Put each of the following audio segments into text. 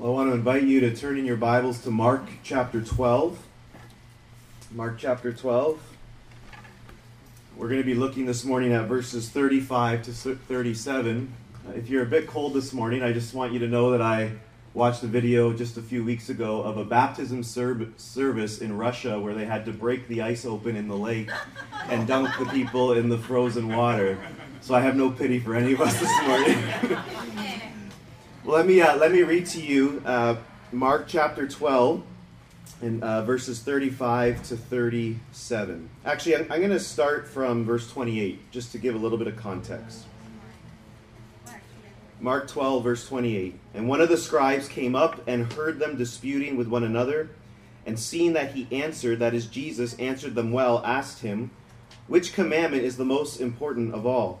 Well, I want to invite you to turn in your Bibles to Mark chapter 12. Mark chapter 12. We're going to be looking this morning at verses 35 to 37. Uh, if you're a bit cold this morning, I just want you to know that I watched a video just a few weeks ago of a baptism service in Russia where they had to break the ice open in the lake and dunk the people in the frozen water. So I have no pity for any of us this morning. Let me uh, let me read to you uh, Mark chapter 12 and uh, verses 35 to 37. Actually, I'm, I'm going to start from verse 28 just to give a little bit of context. Mark 12, verse 28. And one of the scribes came up and heard them disputing with one another, and seeing that he answered, that is, Jesus answered them well, asked him, Which commandment is the most important of all?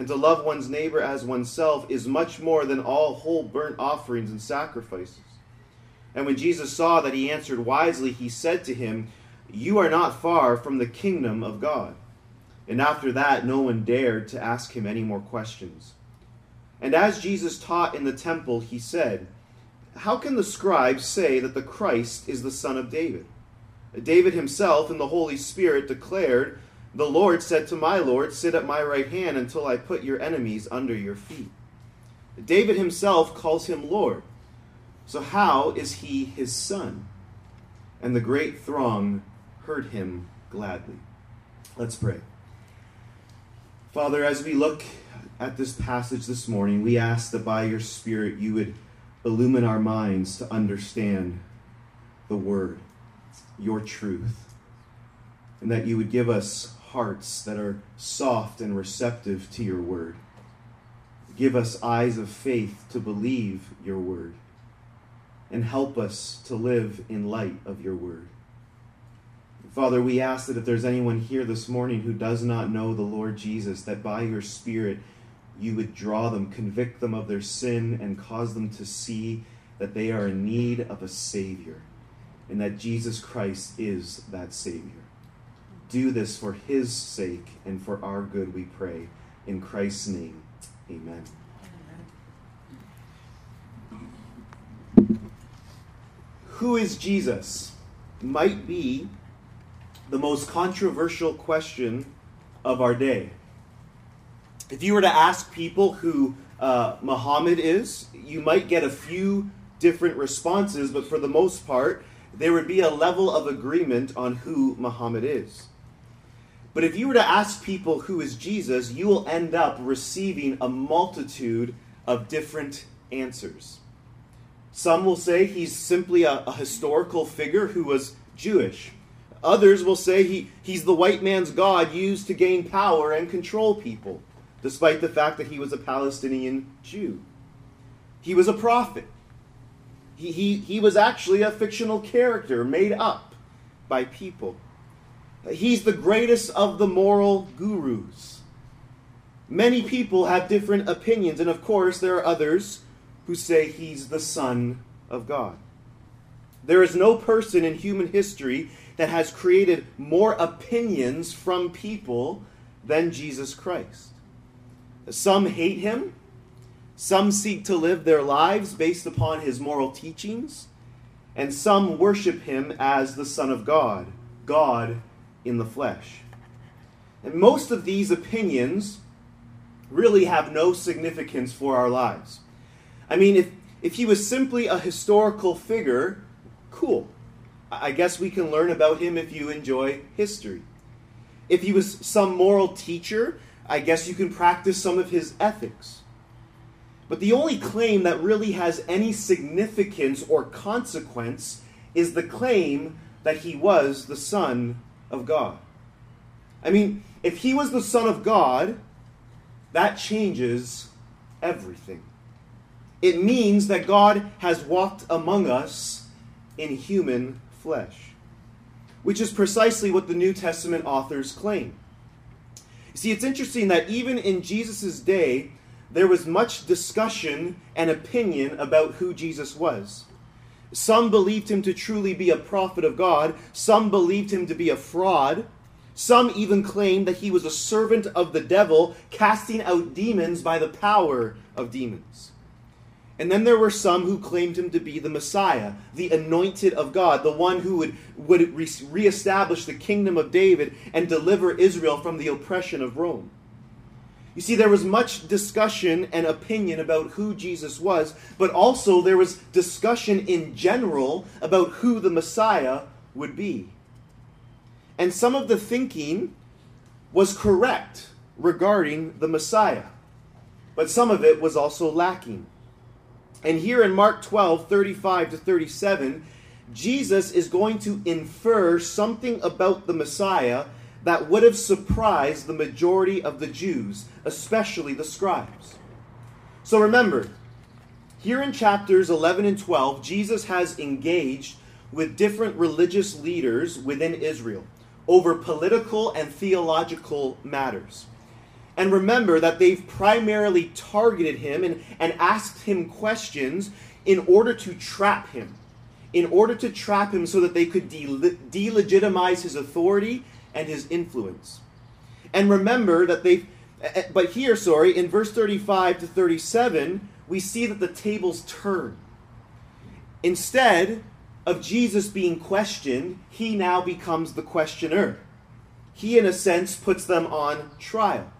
and to love one's neighbor as oneself is much more than all whole burnt offerings and sacrifices. And when Jesus saw that he answered wisely, he said to him, You are not far from the kingdom of God. And after that, no one dared to ask him any more questions. And as Jesus taught in the temple, he said, How can the scribes say that the Christ is the son of David? David himself in the Holy Spirit declared the Lord said to my Lord, Sit at my right hand until I put your enemies under your feet. David himself calls him Lord. So, how is he his son? And the great throng heard him gladly. Let's pray. Father, as we look at this passage this morning, we ask that by your Spirit you would illumine our minds to understand the Word, your truth, and that you would give us hearts that are soft and receptive to your word. Give us eyes of faith to believe your word. And help us to live in light of your word. Father, we ask that if there's anyone here this morning who does not know the Lord Jesus, that by your Spirit you would draw them, convict them of their sin, and cause them to see that they are in need of a Savior, and that Jesus Christ is that Savior do this for his sake and for our good, we pray. In Christ's name, amen. Who is Jesus? Might be the most controversial question of our day. If you were to ask people who uh, Muhammad is, you might get a few different responses, but for the most part, there would be a level of agreement on who Muhammad is. But if you were to ask people who is Jesus, you will end up receiving a multitude of different answers. Some will say he's simply a, a historical figure who was Jewish. Others will say he, he's the white man's God used to gain power and control people, despite the fact that he was a Palestinian Jew. He was a prophet. He, he, he was actually a fictional character made up by people. He's the greatest of the moral gurus. Many people have different opinions, and of course, there are others who say he's the Son of God. There is no person in human history that has created more opinions from people than Jesus Christ. Some hate him, some seek to live their lives based upon his moral teachings, and some worship him as the Son of God, God in the flesh. And most of these opinions really have no significance for our lives. I mean, if, if he was simply a historical figure, cool. I guess we can learn about him if you enjoy history. If he was some moral teacher, I guess you can practice some of his ethics. But the only claim that really has any significance or consequence is the claim that he was the Son of God. I mean, if he was the Son of God, that changes everything. It means that God has walked among us in human flesh, which is precisely what the New Testament authors claim. See, it's interesting that even in Jesus' day, there was much discussion and opinion about who Jesus was. Some believed him to truly be a prophet of God, some believed him to be a fraud. Some even claimed that he was a servant of the devil, casting out demons by the power of demons. And then there were some who claimed him to be the Messiah, the anointed of God, the one who would, would re- reestablish the kingdom of David and deliver Israel from the oppression of Rome. You see, there was much discussion and opinion about who Jesus was, but also there was discussion in general about who the Messiah would be. And some of the thinking was correct regarding the Messiah, but some of it was also lacking. And here in Mark 12, 35 to 37, Jesus is going to infer something about the Messiah that would have surprised the majority of the Jews, especially the scribes. So remember, here in chapters 11 and 12, Jesus has engaged with different religious leaders within Israel over political and theological matters. And remember that they've primarily targeted him and, and asked him questions in order to trap him, in order to trap him so that they could de- delegitimize his authority and his influence. And remember that they, but here, sorry, in verse 35 to 37, we see that the tables turn. Instead of Jesus being questioned, he now becomes the questioner. He, in a sense, puts them on trial.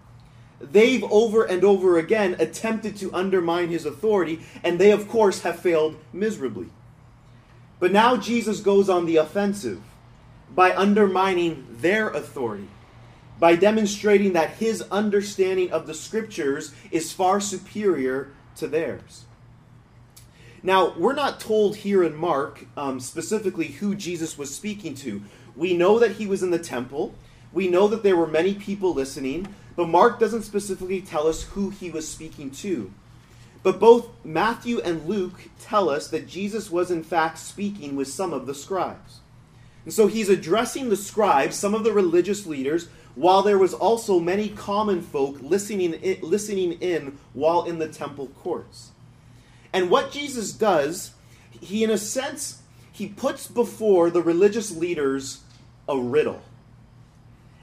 They've over and over again attempted to undermine his authority, and they, of course, have failed miserably. But now Jesus goes on the offensive by undermining their authority, by demonstrating that his understanding of the scriptures is far superior to theirs. Now, we're not told here in Mark um, specifically who Jesus was speaking to. We know that he was in the temple. We know that there were many people listening, but Mark doesn't specifically tell us who he was speaking to. But both Matthew and Luke tell us that Jesus was in fact speaking with some of the scribes. And so he's addressing the scribes, some of the religious leaders, while there was also many common folk listening in, listening in while in the temple courts. And what Jesus does, he in a sense, he puts before the religious leaders a riddle.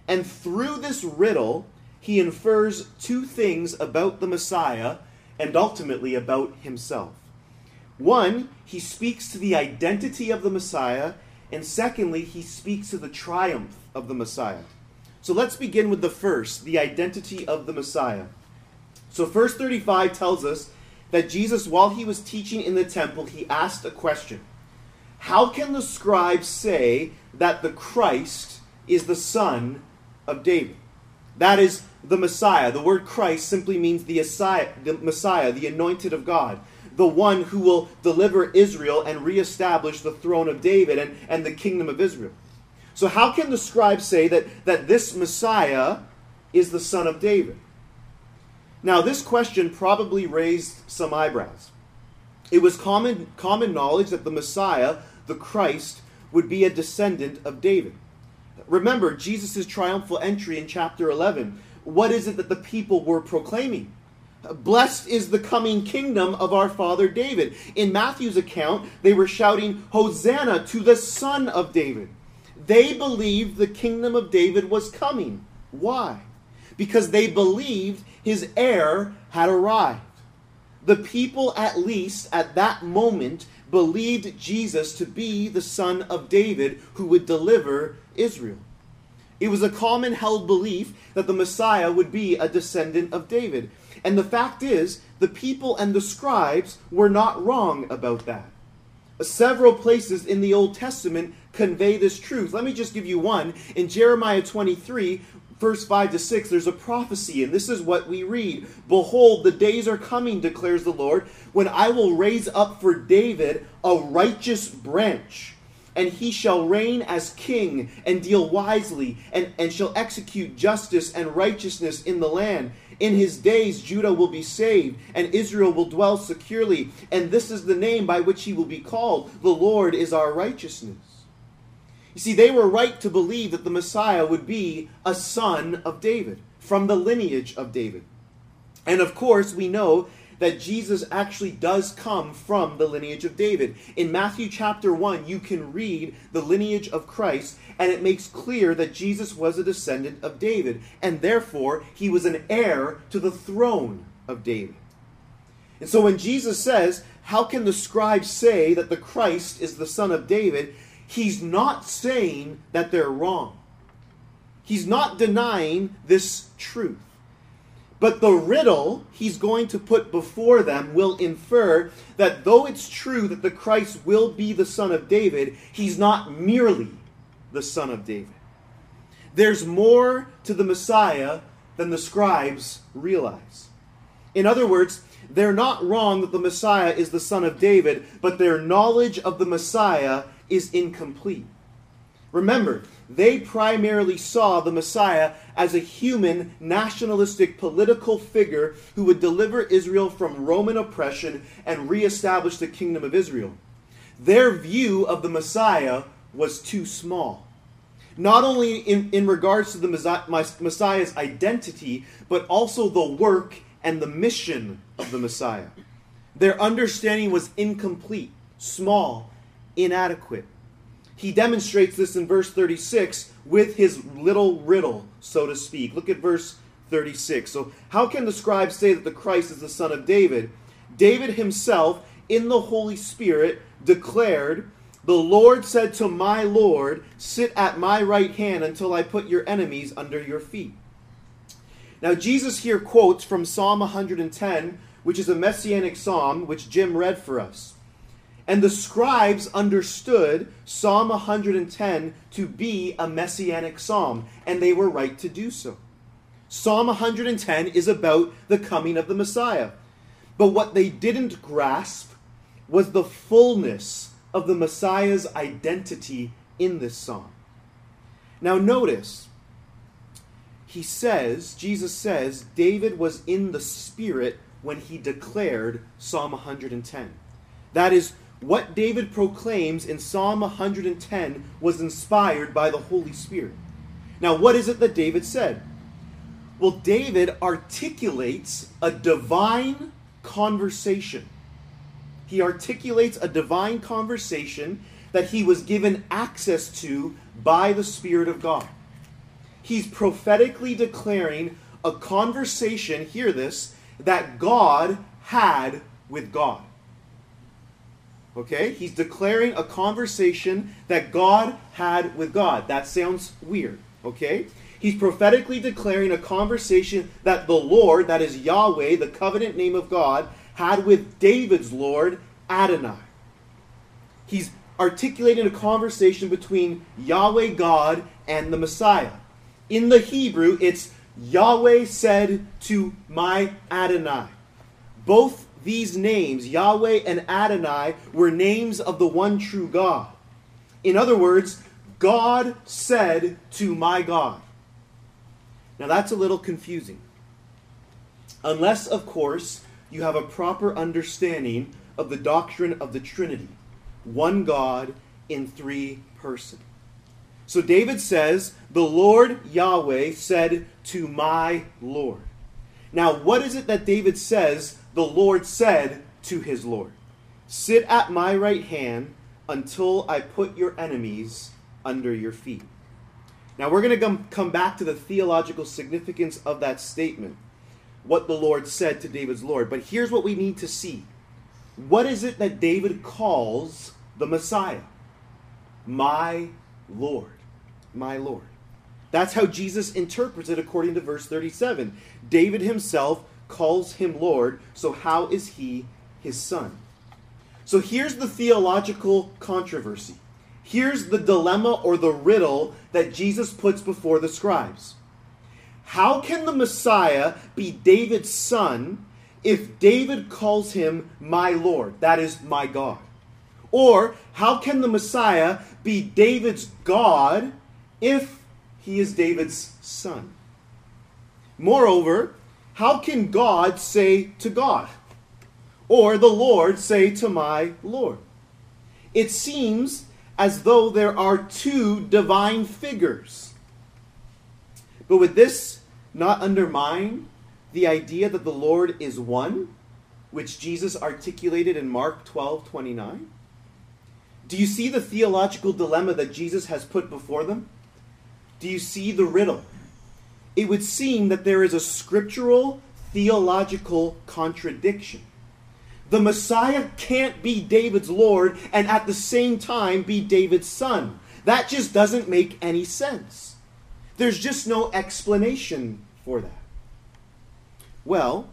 And through this riddle, he infers two things about the Messiah and ultimately about himself. One, he speaks to the identity of the Messiah, and secondly, he speaks to the triumph of the Messiah. So let's begin with the first, the identity of the Messiah. So, verse 35 tells us that Jesus, while he was teaching in the temple, he asked a question How can the scribes say that the Christ is the son of David? That is the Messiah. The word Christ simply means the Messiah, the, Messiah, the anointed of God, the one who will deliver Israel and reestablish the throne of David and, and the kingdom of Israel. So, how can the scribes say that, that this Messiah is the son of David? Now, this question probably raised some eyebrows. It was common, common knowledge that the Messiah, the Christ, would be a descendant of David. Remember Jesus' triumphal entry in chapter 11. What is it that the people were proclaiming? Blessed is the coming kingdom of our father David. In Matthew's account, they were shouting, Hosanna to the Son of David. They believed the kingdom of David was coming. Why? Because they believed his heir had arrived. The people, at least at that moment, believed Jesus to be the son of David who would deliver Israel. It was a common held belief that the Messiah would be a descendant of David. And the fact is, the people and the scribes were not wrong about that. Several places in the Old Testament convey this truth. Let me just give you one. In Jeremiah 23, verse 5 to 6, there's a prophecy, and this is what we read Behold, the days are coming, declares the Lord, when I will raise up for David a righteous branch. And he shall reign as king and deal wisely, and, and shall execute justice and righteousness in the land. In his days, Judah will be saved, and Israel will dwell securely. And this is the name by which he will be called The Lord is our righteousness. You see, they were right to believe that the Messiah would be a son of David, from the lineage of David. And of course, we know that Jesus actually does come from the lineage of David. In Matthew chapter 1, you can read the lineage of Christ, and it makes clear that Jesus was a descendant of David, and therefore he was an heir to the throne of David. And so when Jesus says, How can the scribes say that the Christ is the son of David? He's not saying that they're wrong. He's not denying this truth. But the riddle he's going to put before them will infer that though it's true that the Christ will be the son of David, he's not merely the son of David. There's more to the Messiah than the scribes realize. In other words, they're not wrong that the Messiah is the son of David, but their knowledge of the Messiah is incomplete. Remember, they primarily saw the Messiah as a human, nationalistic political figure who would deliver Israel from Roman oppression and reestablish the kingdom of Israel. Their view of the Messiah was too small. Not only in, in regards to the Messiah's identity, but also the work and the mission of the Messiah. Their understanding was incomplete, small, inadequate. He demonstrates this in verse 36 with his little riddle, so to speak. Look at verse 36. So, how can the scribes say that the Christ is the son of David? David himself, in the Holy Spirit, declared, The Lord said to my Lord, Sit at my right hand until I put your enemies under your feet. Now, Jesus here quotes from Psalm 110, which is a messianic psalm, which Jim read for us. And the scribes understood Psalm 110 to be a messianic psalm, and they were right to do so. Psalm 110 is about the coming of the Messiah. But what they didn't grasp was the fullness of the Messiah's identity in this psalm. Now, notice, he says, Jesus says, David was in the Spirit when he declared Psalm 110. That is, what David proclaims in Psalm 110 was inspired by the Holy Spirit. Now, what is it that David said? Well, David articulates a divine conversation. He articulates a divine conversation that he was given access to by the Spirit of God. He's prophetically declaring a conversation, hear this, that God had with God. Okay? He's declaring a conversation that God had with God. That sounds weird. Okay? He's prophetically declaring a conversation that the Lord, that is Yahweh, the covenant name of God, had with David's Lord, Adonai. He's articulating a conversation between Yahweh God and the Messiah. In the Hebrew, it's Yahweh said to my Adonai. Both these names, Yahweh and Adonai, were names of the one true God. In other words, God said to my God. Now that's a little confusing. Unless, of course, you have a proper understanding of the doctrine of the Trinity one God in three persons. So David says, The Lord Yahweh said to my Lord. Now, what is it that David says the Lord said to his Lord, Sit at my right hand until I put your enemies under your feet. Now, we're going to come back to the theological significance of that statement, what the Lord said to David's Lord. But here's what we need to see what is it that David calls the Messiah? My Lord. My Lord. That's how Jesus interprets it according to verse 37. David himself calls him Lord, so how is he his son? So here's the theological controversy. Here's the dilemma or the riddle that Jesus puts before the scribes. How can the Messiah be David's son if David calls him my Lord, that is, my God? Or how can the Messiah be David's God if he is David's son? Moreover, how can God say to God? Or the Lord say to my Lord? It seems as though there are two divine figures. But would this not undermine the idea that the Lord is one, which Jesus articulated in Mark 12 29? Do you see the theological dilemma that Jesus has put before them? Do you see the riddle? It would seem that there is a scriptural theological contradiction. The Messiah can't be David's Lord and at the same time be David's son. That just doesn't make any sense. There's just no explanation for that. Well,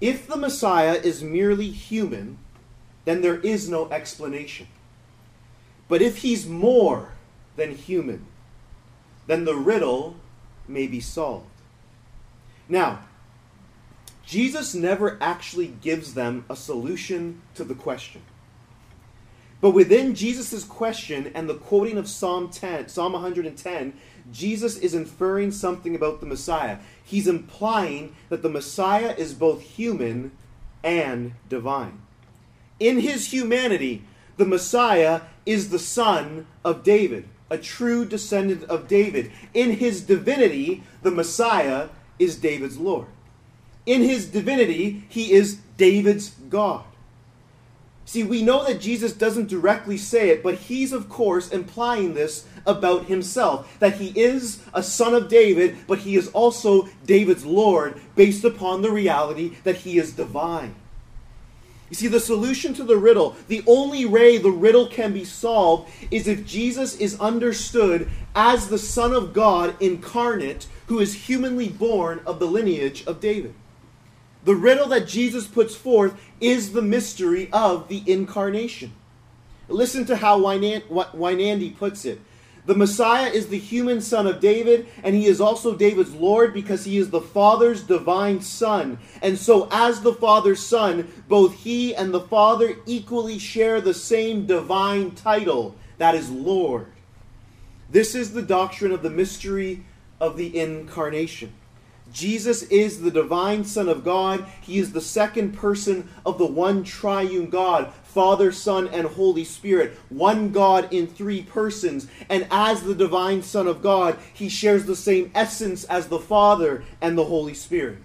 if the Messiah is merely human, then there is no explanation. But if he's more than human, then the riddle may be solved. Now, Jesus never actually gives them a solution to the question. But within Jesus' question and the quoting of Psalm 10, Psalm 110, Jesus is inferring something about the Messiah. He's implying that the Messiah is both human and divine. In his humanity, the Messiah is the son of David, a true descendant of David. In his divinity, the Messiah is David's Lord. In his divinity, he is David's God. See, we know that Jesus doesn't directly say it, but he's, of course, implying this about himself that he is a son of David, but he is also David's Lord, based upon the reality that he is divine. You see, the solution to the riddle, the only way the riddle can be solved, is if Jesus is understood as the Son of God incarnate, who is humanly born of the lineage of David. The riddle that Jesus puts forth is the mystery of the incarnation. Listen to how Weinandy puts it. The Messiah is the human son of David, and he is also David's Lord because he is the Father's divine son. And so, as the Father's son, both he and the Father equally share the same divine title that is Lord. This is the doctrine of the mystery of the incarnation. Jesus is the divine Son of God. He is the second person of the one triune God, Father, Son, and Holy Spirit. One God in three persons. And as the divine Son of God, he shares the same essence as the Father and the Holy Spirit.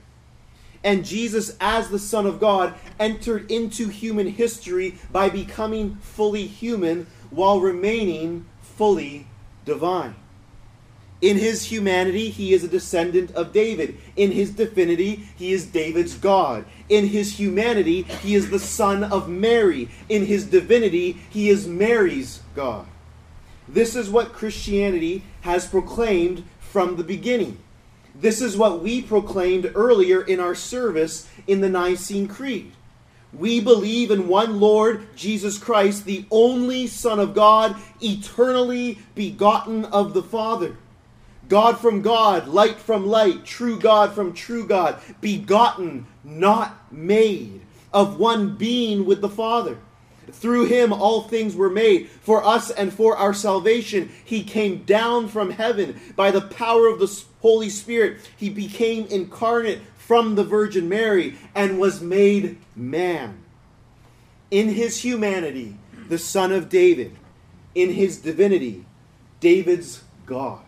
And Jesus, as the Son of God, entered into human history by becoming fully human while remaining fully divine. In his humanity, he is a descendant of David. In his divinity, he is David's God. In his humanity, he is the son of Mary. In his divinity, he is Mary's God. This is what Christianity has proclaimed from the beginning. This is what we proclaimed earlier in our service in the Nicene Creed. We believe in one Lord, Jesus Christ, the only Son of God, eternally begotten of the Father God from God, light from light, true God from true God, begotten, not made, of one being with the Father. Through him all things were made. For us and for our salvation, he came down from heaven. By the power of the Holy Spirit, he became incarnate from the Virgin Mary and was made man. In his humanity, the Son of David. In his divinity, David's God.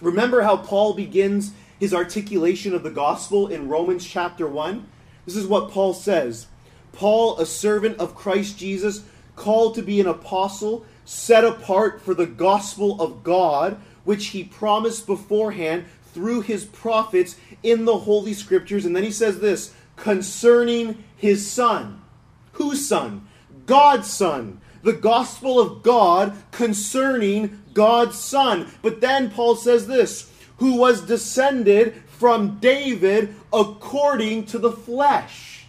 Remember how Paul begins his articulation of the gospel in Romans chapter 1? This is what Paul says Paul, a servant of Christ Jesus, called to be an apostle, set apart for the gospel of God, which he promised beforehand through his prophets in the Holy Scriptures. And then he says this concerning his son. Whose son? God's son the gospel of God concerning God's Son. But then Paul says this who was descended from David according to the flesh,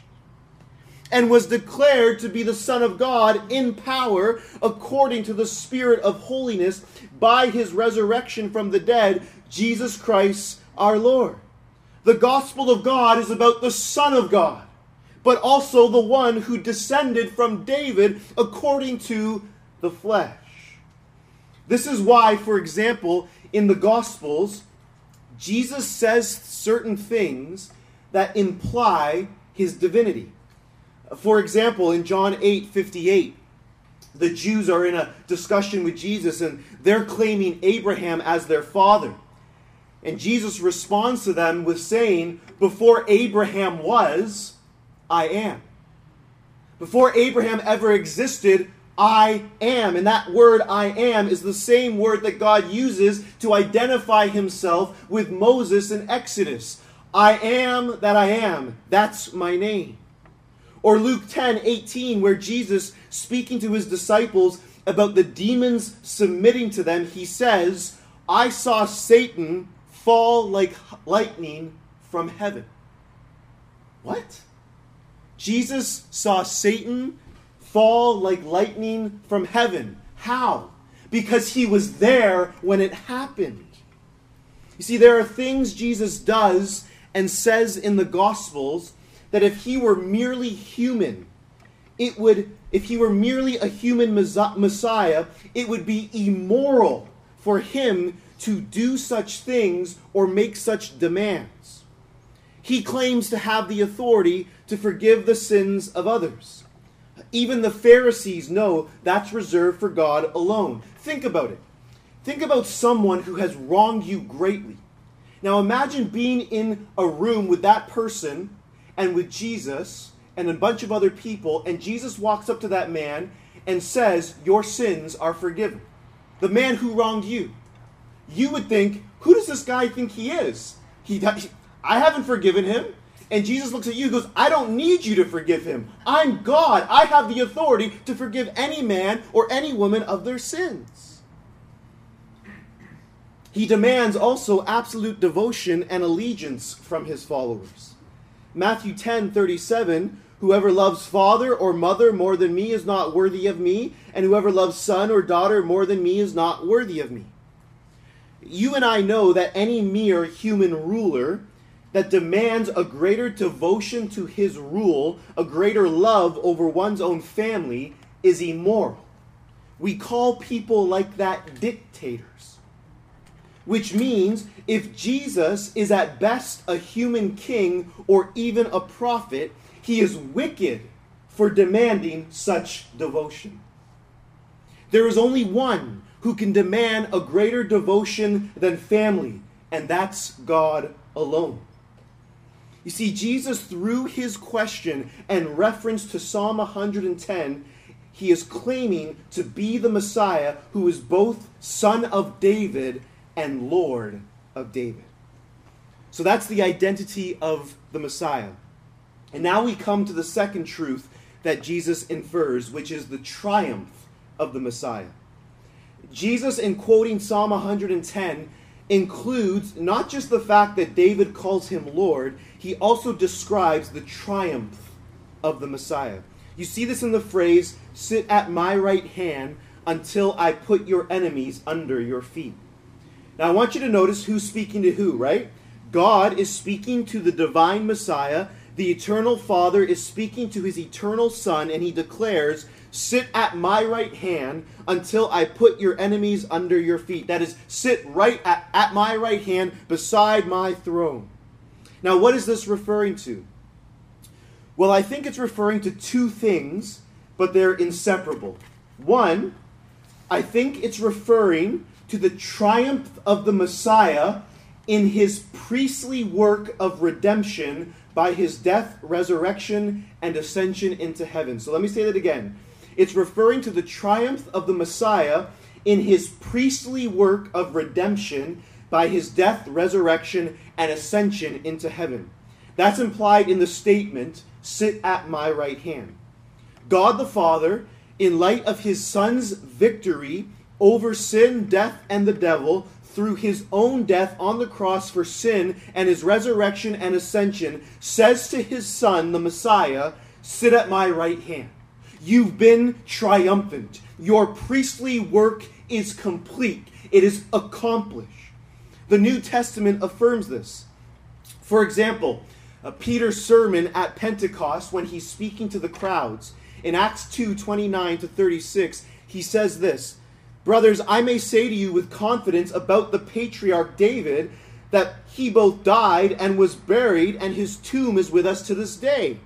and was declared to be the Son of God in power according to the Spirit of holiness by his resurrection from the dead, Jesus Christ our Lord. The gospel of God is about the Son of God but also the one who descended from David according to the flesh. This is why, for example, in the Gospels, Jesus says certain things that imply his divinity. For example, in John 8 58, the Jews are in a discussion with Jesus and they're claiming Abraham as their father. And Jesus responds to them with saying, Before Abraham was, I am. Before Abraham ever existed, I am. And that word I am is the same word that God uses to identify himself with Moses in Exodus. I am that I am. That's my name. Or Luke 10 18, where Jesus, speaking to his disciples about the demons submitting to them, he says, I saw Satan fall like lightning from heaven. What? Jesus saw Satan fall like lightning from heaven. How? Because he was there when it happened. You see, there are things Jesus does and says in the Gospels that if he were merely human, it would, if he were merely a human Messiah, it would be immoral for him to do such things or make such demands. He claims to have the authority to forgive the sins of others. Even the Pharisees know that's reserved for God alone. Think about it. Think about someone who has wronged you greatly. Now imagine being in a room with that person and with Jesus and a bunch of other people, and Jesus walks up to that man and says, Your sins are forgiven. The man who wronged you. You would think, Who does this guy think he is? He, I haven't forgiven him. And Jesus looks at you and goes, I don't need you to forgive him. I'm God. I have the authority to forgive any man or any woman of their sins. He demands also absolute devotion and allegiance from his followers. Matthew 10 37, whoever loves father or mother more than me is not worthy of me, and whoever loves son or daughter more than me is not worthy of me. You and I know that any mere human ruler that demands a greater devotion to his rule, a greater love over one's own family, is immoral. We call people like that dictators. Which means if Jesus is at best a human king or even a prophet, he is wicked for demanding such devotion. There is only one who can demand a greater devotion than family, and that's God alone. You see, Jesus, through his question and reference to Psalm 110, he is claiming to be the Messiah who is both son of David and Lord of David. So that's the identity of the Messiah. And now we come to the second truth that Jesus infers, which is the triumph of the Messiah. Jesus, in quoting Psalm 110, includes not just the fact that David calls him Lord, he also describes the triumph of the Messiah. You see this in the phrase, sit at my right hand until I put your enemies under your feet. Now I want you to notice who's speaking to who, right? God is speaking to the divine Messiah. The eternal Father is speaking to his eternal Son, and he declares, Sit at my right hand until I put your enemies under your feet. That is, sit right at, at my right hand beside my throne. Now, what is this referring to? Well, I think it's referring to two things, but they're inseparable. One, I think it's referring to the triumph of the Messiah in his priestly work of redemption by his death, resurrection, and ascension into heaven. So let me say that again. It's referring to the triumph of the Messiah in his priestly work of redemption by his death, resurrection, and ascension into heaven. That's implied in the statement, Sit at my right hand. God the Father, in light of his Son's victory over sin, death, and the devil, through his own death on the cross for sin and his resurrection and ascension, says to his Son, the Messiah, Sit at my right hand. You've been triumphant. Your priestly work is complete, it is accomplished. The New Testament affirms this. For example, uh, Peter's sermon at Pentecost, when he's speaking to the crowds, in Acts 2 29 to 36, he says this Brothers, I may say to you with confidence about the patriarch David that he both died and was buried, and his tomb is with us to this day.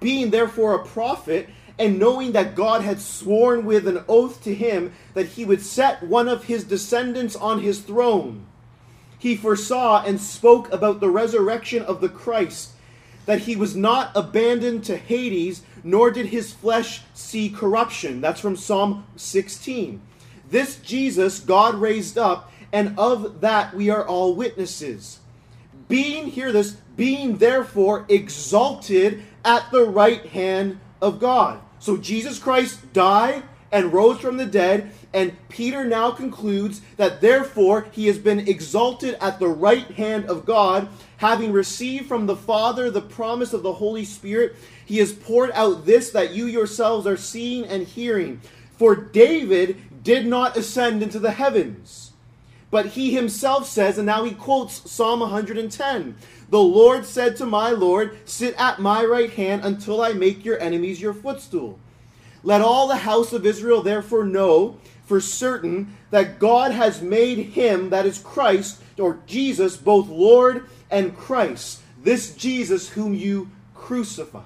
Being therefore a prophet, and knowing that God had sworn with an oath to him that he would set one of his descendants on his throne, he foresaw and spoke about the resurrection of the Christ, that he was not abandoned to Hades, nor did his flesh see corruption. That's from Psalm 16. This Jesus God raised up, and of that we are all witnesses. Being, hear this, being therefore exalted at the right hand of God. So Jesus Christ died and rose from the dead, and Peter now concludes that therefore he has been exalted at the right hand of God, having received from the Father the promise of the Holy Spirit. He has poured out this that you yourselves are seeing and hearing. For David did not ascend into the heavens. But he himself says, and now he quotes Psalm 110 The Lord said to my Lord, Sit at my right hand until I make your enemies your footstool. Let all the house of Israel therefore know for certain that God has made him, that is Christ, or Jesus, both Lord and Christ, this Jesus whom you crucified.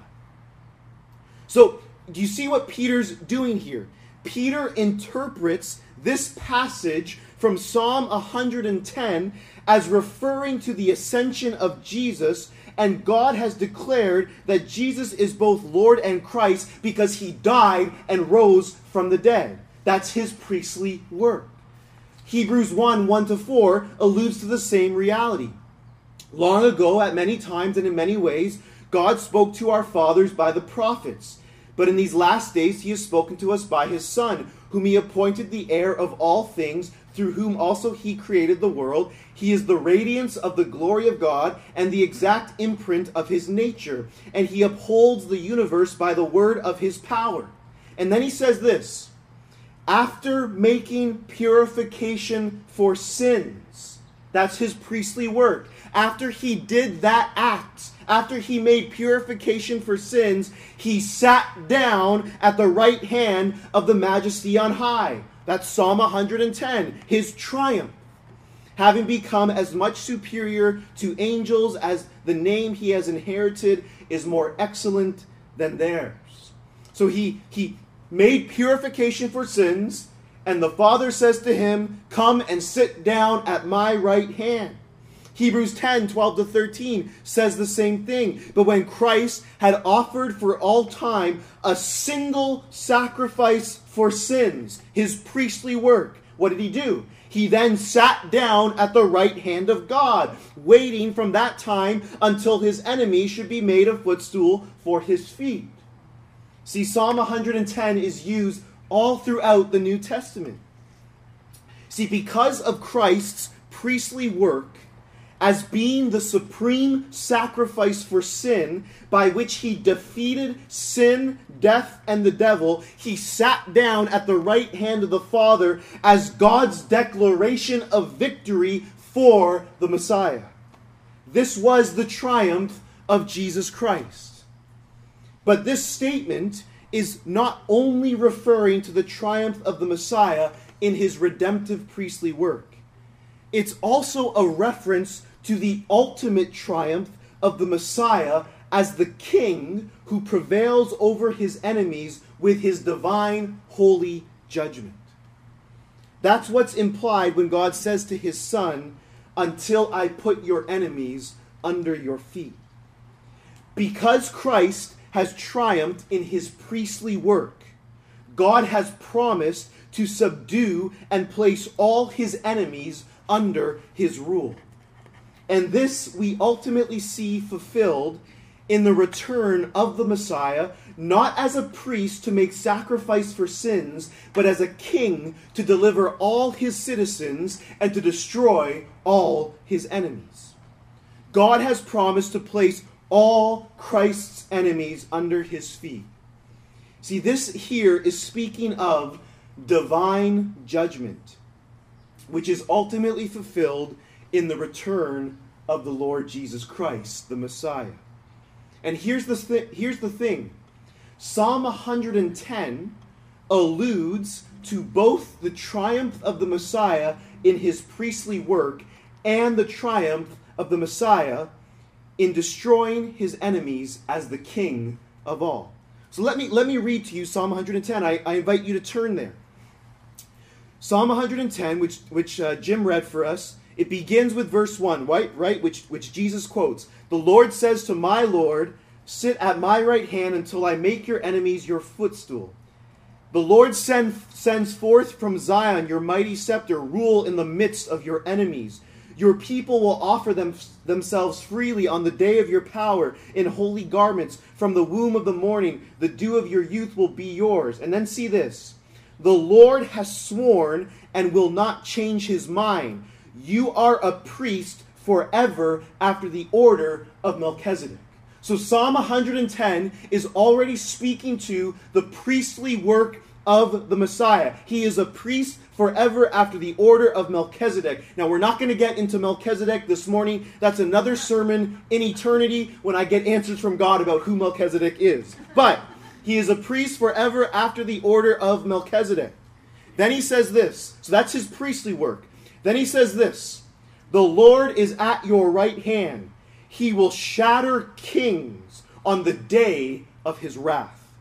So, do you see what Peter's doing here? Peter interprets this passage from Psalm 110 as referring to the ascension of Jesus, and God has declared that Jesus is both Lord and Christ because he died and rose from the dead. That's his priestly work. Hebrews 1 1 to 4 alludes to the same reality. Long ago, at many times and in many ways, God spoke to our fathers by the prophets. But in these last days, he has spoken to us by his Son, whom he appointed the heir of all things, through whom also he created the world. He is the radiance of the glory of God and the exact imprint of his nature, and he upholds the universe by the word of his power. And then he says this after making purification for sins, that's his priestly work. After he did that act, after he made purification for sins, he sat down at the right hand of the majesty on high. That's Psalm 110, his triumph. Having become as much superior to angels as the name he has inherited is more excellent than theirs. So he, he made purification for sins, and the Father says to him, Come and sit down at my right hand. Hebrews 10 12 to 13 says the same thing. But when Christ had offered for all time a single sacrifice for sins, his priestly work, what did he do? He then sat down at the right hand of God, waiting from that time until his enemy should be made a footstool for his feet. See, Psalm 110 is used all throughout the New Testament. See, because of Christ's priestly work, as being the supreme sacrifice for sin by which he defeated sin, death, and the devil, he sat down at the right hand of the Father as God's declaration of victory for the Messiah. This was the triumph of Jesus Christ. But this statement is not only referring to the triumph of the Messiah in his redemptive priestly work, it's also a reference to the ultimate triumph of the Messiah as the king who prevails over his enemies with his divine holy judgment. That's what's implied when God says to his son, Until I put your enemies under your feet. Because Christ has triumphed in his priestly work, God has promised to subdue and place all his enemies under his rule. And this we ultimately see fulfilled in the return of the Messiah, not as a priest to make sacrifice for sins, but as a king to deliver all his citizens and to destroy all his enemies. God has promised to place all Christ's enemies under his feet. See, this here is speaking of divine judgment, which is ultimately fulfilled in the return of the Lord Jesus Christ, the Messiah. And here's the, th- here's the thing Psalm 110 alludes to both the triumph of the Messiah in his priestly work and the triumph of the Messiah in destroying his enemies as the king of all. So let me let me read to you Psalm 110. I, I invite you to turn there. Psalm 110, which which uh, Jim read for us, it begins with verse 1, right, right, which which Jesus quotes. The Lord says to my Lord, Sit at my right hand until I make your enemies your footstool. The Lord send, sends forth from Zion your mighty scepter, rule in the midst of your enemies. Your people will offer them, themselves freely on the day of your power in holy garments. From the womb of the morning, the dew of your youth will be yours. And then see this the Lord has sworn and will not change his mind. You are a priest forever after the order of Melchizedek. So Psalm 110 is already speaking to the priestly work of the Messiah. He is a priest forever after the order of Melchizedek. Now, we're not going to get into Melchizedek this morning. That's another sermon in eternity when I get answers from God about who Melchizedek is. But he is a priest forever after the order of Melchizedek. Then he says this. So that's his priestly work. Then he says this The Lord is at your right hand he will shatter kings on the day of his wrath.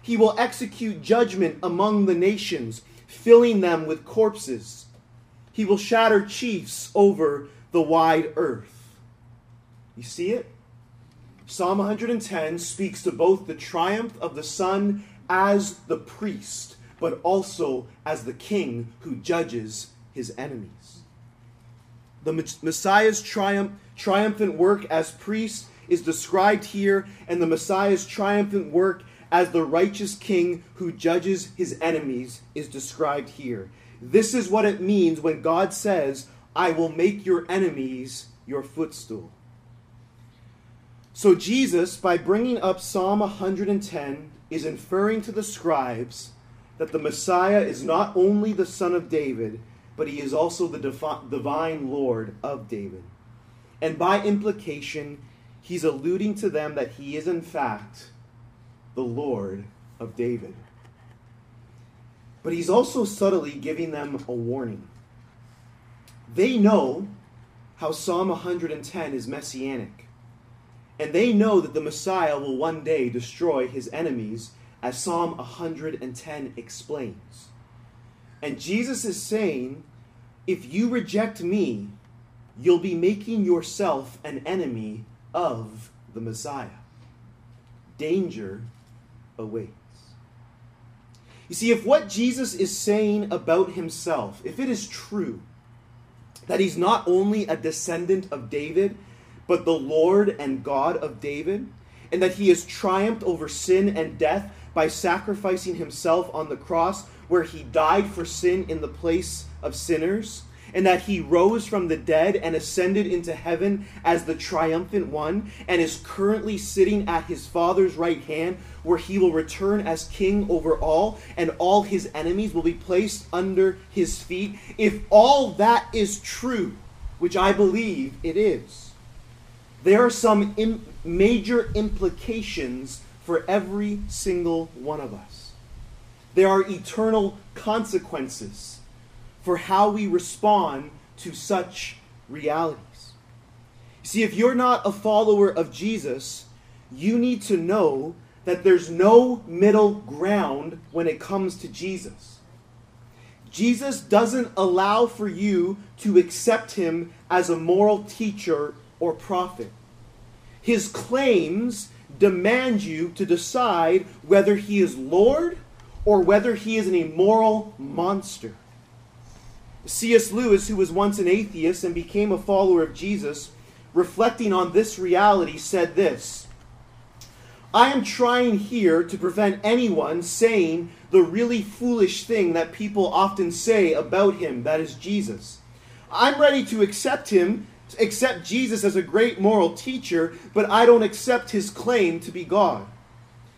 He will execute judgment among the nations, filling them with corpses. He will shatter chiefs over the wide earth. You see it? Psalm 110 speaks to both the triumph of the Son as the priest, but also as the king who judges his enemies. The Messiah's triumph triumphant work as priest is described here, and the Messiah's triumphant work as the righteous king who judges his enemies is described here. This is what it means when God says, I will make your enemies your footstool. So, Jesus, by bringing up Psalm 110, is inferring to the scribes that the Messiah is not only the son of David, but he is also the divine Lord of David. And by implication, he's alluding to them that he is, in fact, the Lord of David. But he's also subtly giving them a warning. They know how Psalm 110 is messianic. And they know that the Messiah will one day destroy his enemies, as Psalm 110 explains. And Jesus is saying, if you reject me, you'll be making yourself an enemy of the Messiah. Danger awaits. You see, if what Jesus is saying about himself, if it is true, that he's not only a descendant of David, but the Lord and God of David, and that he has triumphed over sin and death by sacrificing himself on the cross, where he died for sin in the place of sinners, and that he rose from the dead and ascended into heaven as the triumphant one, and is currently sitting at his Father's right hand, where he will return as king over all, and all his enemies will be placed under his feet. If all that is true, which I believe it is, there are some Im- major implications for every single one of us. There are eternal consequences for how we respond to such realities. You see, if you're not a follower of Jesus, you need to know that there's no middle ground when it comes to Jesus. Jesus doesn't allow for you to accept him as a moral teacher or prophet. His claims demand you to decide whether he is Lord or whether he is an immoral monster. C.S. Lewis, who was once an atheist and became a follower of Jesus, reflecting on this reality, said this I am trying here to prevent anyone saying the really foolish thing that people often say about him, that is Jesus. I'm ready to accept him, accept Jesus as a great moral teacher, but I don't accept his claim to be God.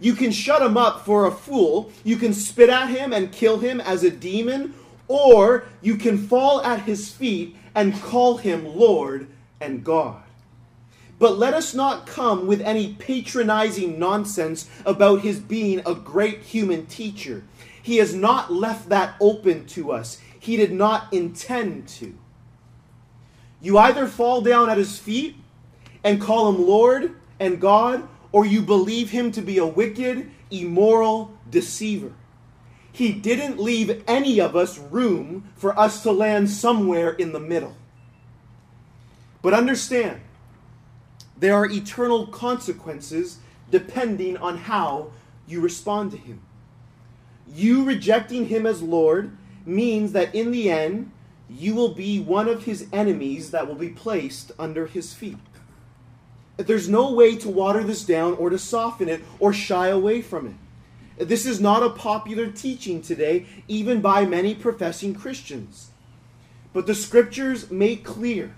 You can shut him up for a fool, you can spit at him and kill him as a demon, or you can fall at his feet and call him Lord and God. But let us not come with any patronizing nonsense about his being a great human teacher. He has not left that open to us. He did not intend to. You either fall down at his feet and call him Lord and God, or you believe him to be a wicked, immoral deceiver. He didn't leave any of us room for us to land somewhere in the middle. But understand, there are eternal consequences depending on how you respond to him. You rejecting him as Lord means that in the end, you will be one of his enemies that will be placed under his feet. There's no way to water this down or to soften it or shy away from it. This is not a popular teaching today, even by many professing Christians. But the scriptures make clear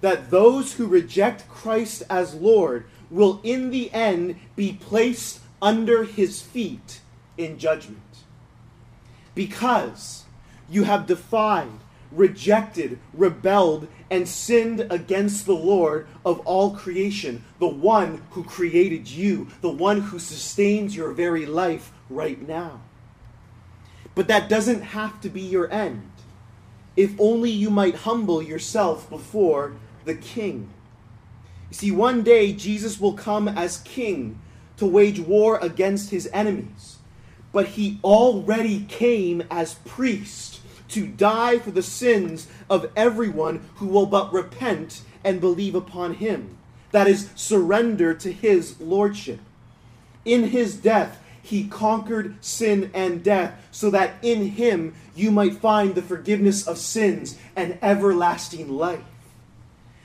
that those who reject Christ as Lord will in the end be placed under his feet in judgment. Because you have defied, rejected, rebelled, and sinned against the Lord of all creation, the one who created you, the one who sustains your very life right now. But that doesn't have to be your end. If only you might humble yourself before the king. You see, one day Jesus will come as king to wage war against his enemies. But he already came as priest to die for the sins of everyone who will but repent and believe upon him. That is, surrender to his lordship. In his death, he conquered sin and death, so that in him you might find the forgiveness of sins and everlasting life.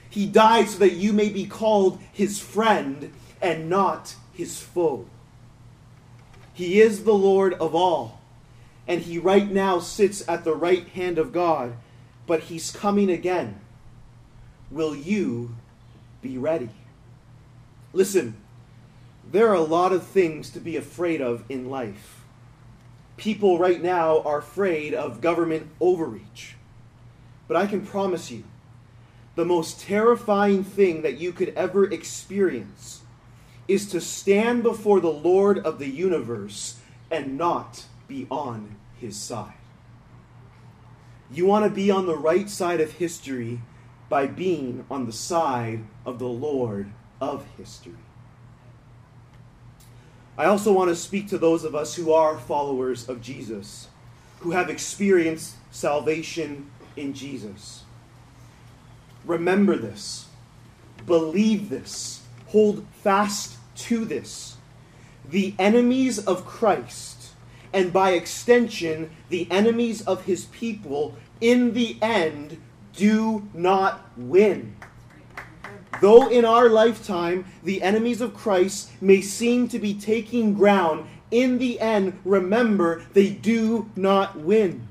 He died so that you may be called his friend and not his foe. He is the Lord of all, and he right now sits at the right hand of God, but he's coming again. Will you be ready? Listen, there are a lot of things to be afraid of in life. People right now are afraid of government overreach. But I can promise you, the most terrifying thing that you could ever experience is to stand before the Lord of the universe and not be on his side. You want to be on the right side of history by being on the side of the Lord of history. I also want to speak to those of us who are followers of Jesus, who have experienced salvation in Jesus. Remember this. Believe this. Hold fast to this. The enemies of Christ, and by extension, the enemies of his people, in the end, do not win. Though in our lifetime the enemies of Christ may seem to be taking ground, in the end, remember, they do not win.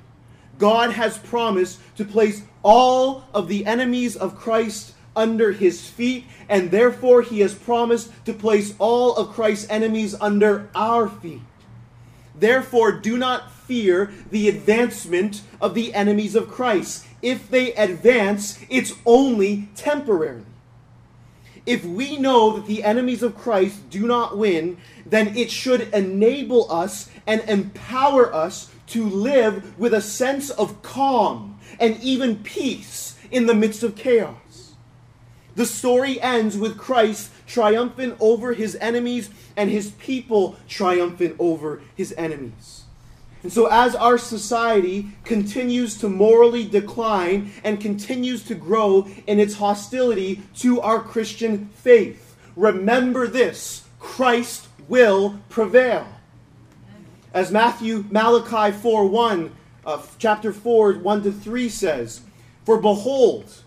God has promised to place all of the enemies of Christ under his feet, and therefore he has promised to place all of Christ's enemies under our feet. Therefore, do not fear the advancement of the enemies of Christ. If they advance, it's only temporarily. If we know that the enemies of Christ do not win, then it should enable us and empower us to live with a sense of calm and even peace in the midst of chaos. The story ends with Christ triumphant over his enemies and his people triumphant over his enemies. And so, as our society continues to morally decline and continues to grow in its hostility to our Christian faith, remember this Christ will prevail. As Matthew, Malachi 4 1, uh, chapter 4, 1 to 3 says, For behold,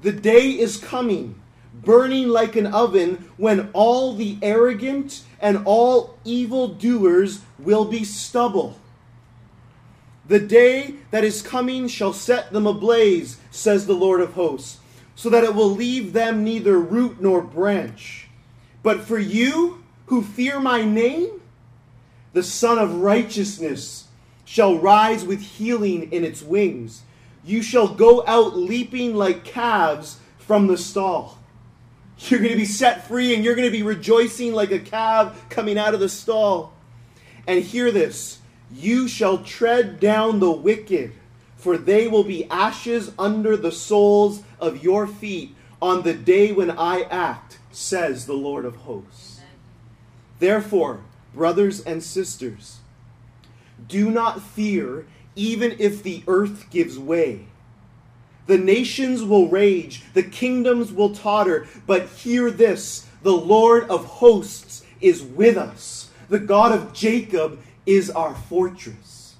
the day is coming, burning like an oven, when all the arrogant and all evildoers will be stubble. The day that is coming shall set them ablaze, says the Lord of hosts, so that it will leave them neither root nor branch. But for you who fear my name, the Sun of Righteousness shall rise with healing in its wings. You shall go out leaping like calves from the stall. You're going to be set free and you're going to be rejoicing like a calf coming out of the stall. And hear this you shall tread down the wicked, for they will be ashes under the soles of your feet on the day when I act, says the Lord of hosts. Therefore, brothers and sisters, do not fear, even if the earth gives way. The nations will rage, the kingdoms will totter, but hear this the Lord of hosts is with us. The God of Jacob is our fortress.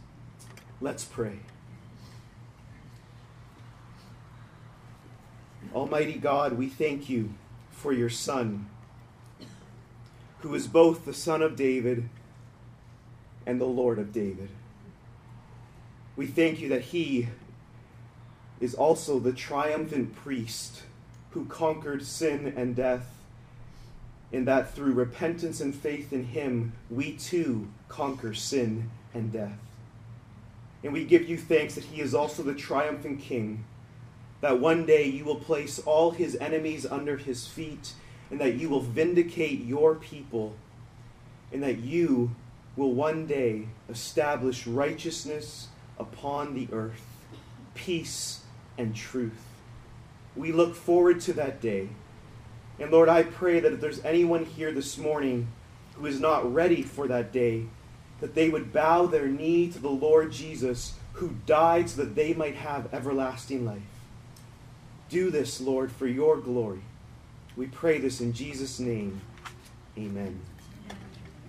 Let's pray. Almighty God, we thank you for your Son, who is both the Son of David and the Lord of David. We thank you that he is also the triumphant priest who conquered sin and death, and that through repentance and faith in him, we too conquer sin and death. And we give you thanks that he is also the triumphant king, that one day you will place all his enemies under his feet, and that you will vindicate your people, and that you will one day establish righteousness upon the earth, peace and truth. We look forward to that day. And Lord, I pray that if there's anyone here this morning who is not ready for that day, that they would bow their knee to the Lord Jesus, who died so that they might have everlasting life. Do this, Lord, for your glory. We pray this in Jesus' name. Amen.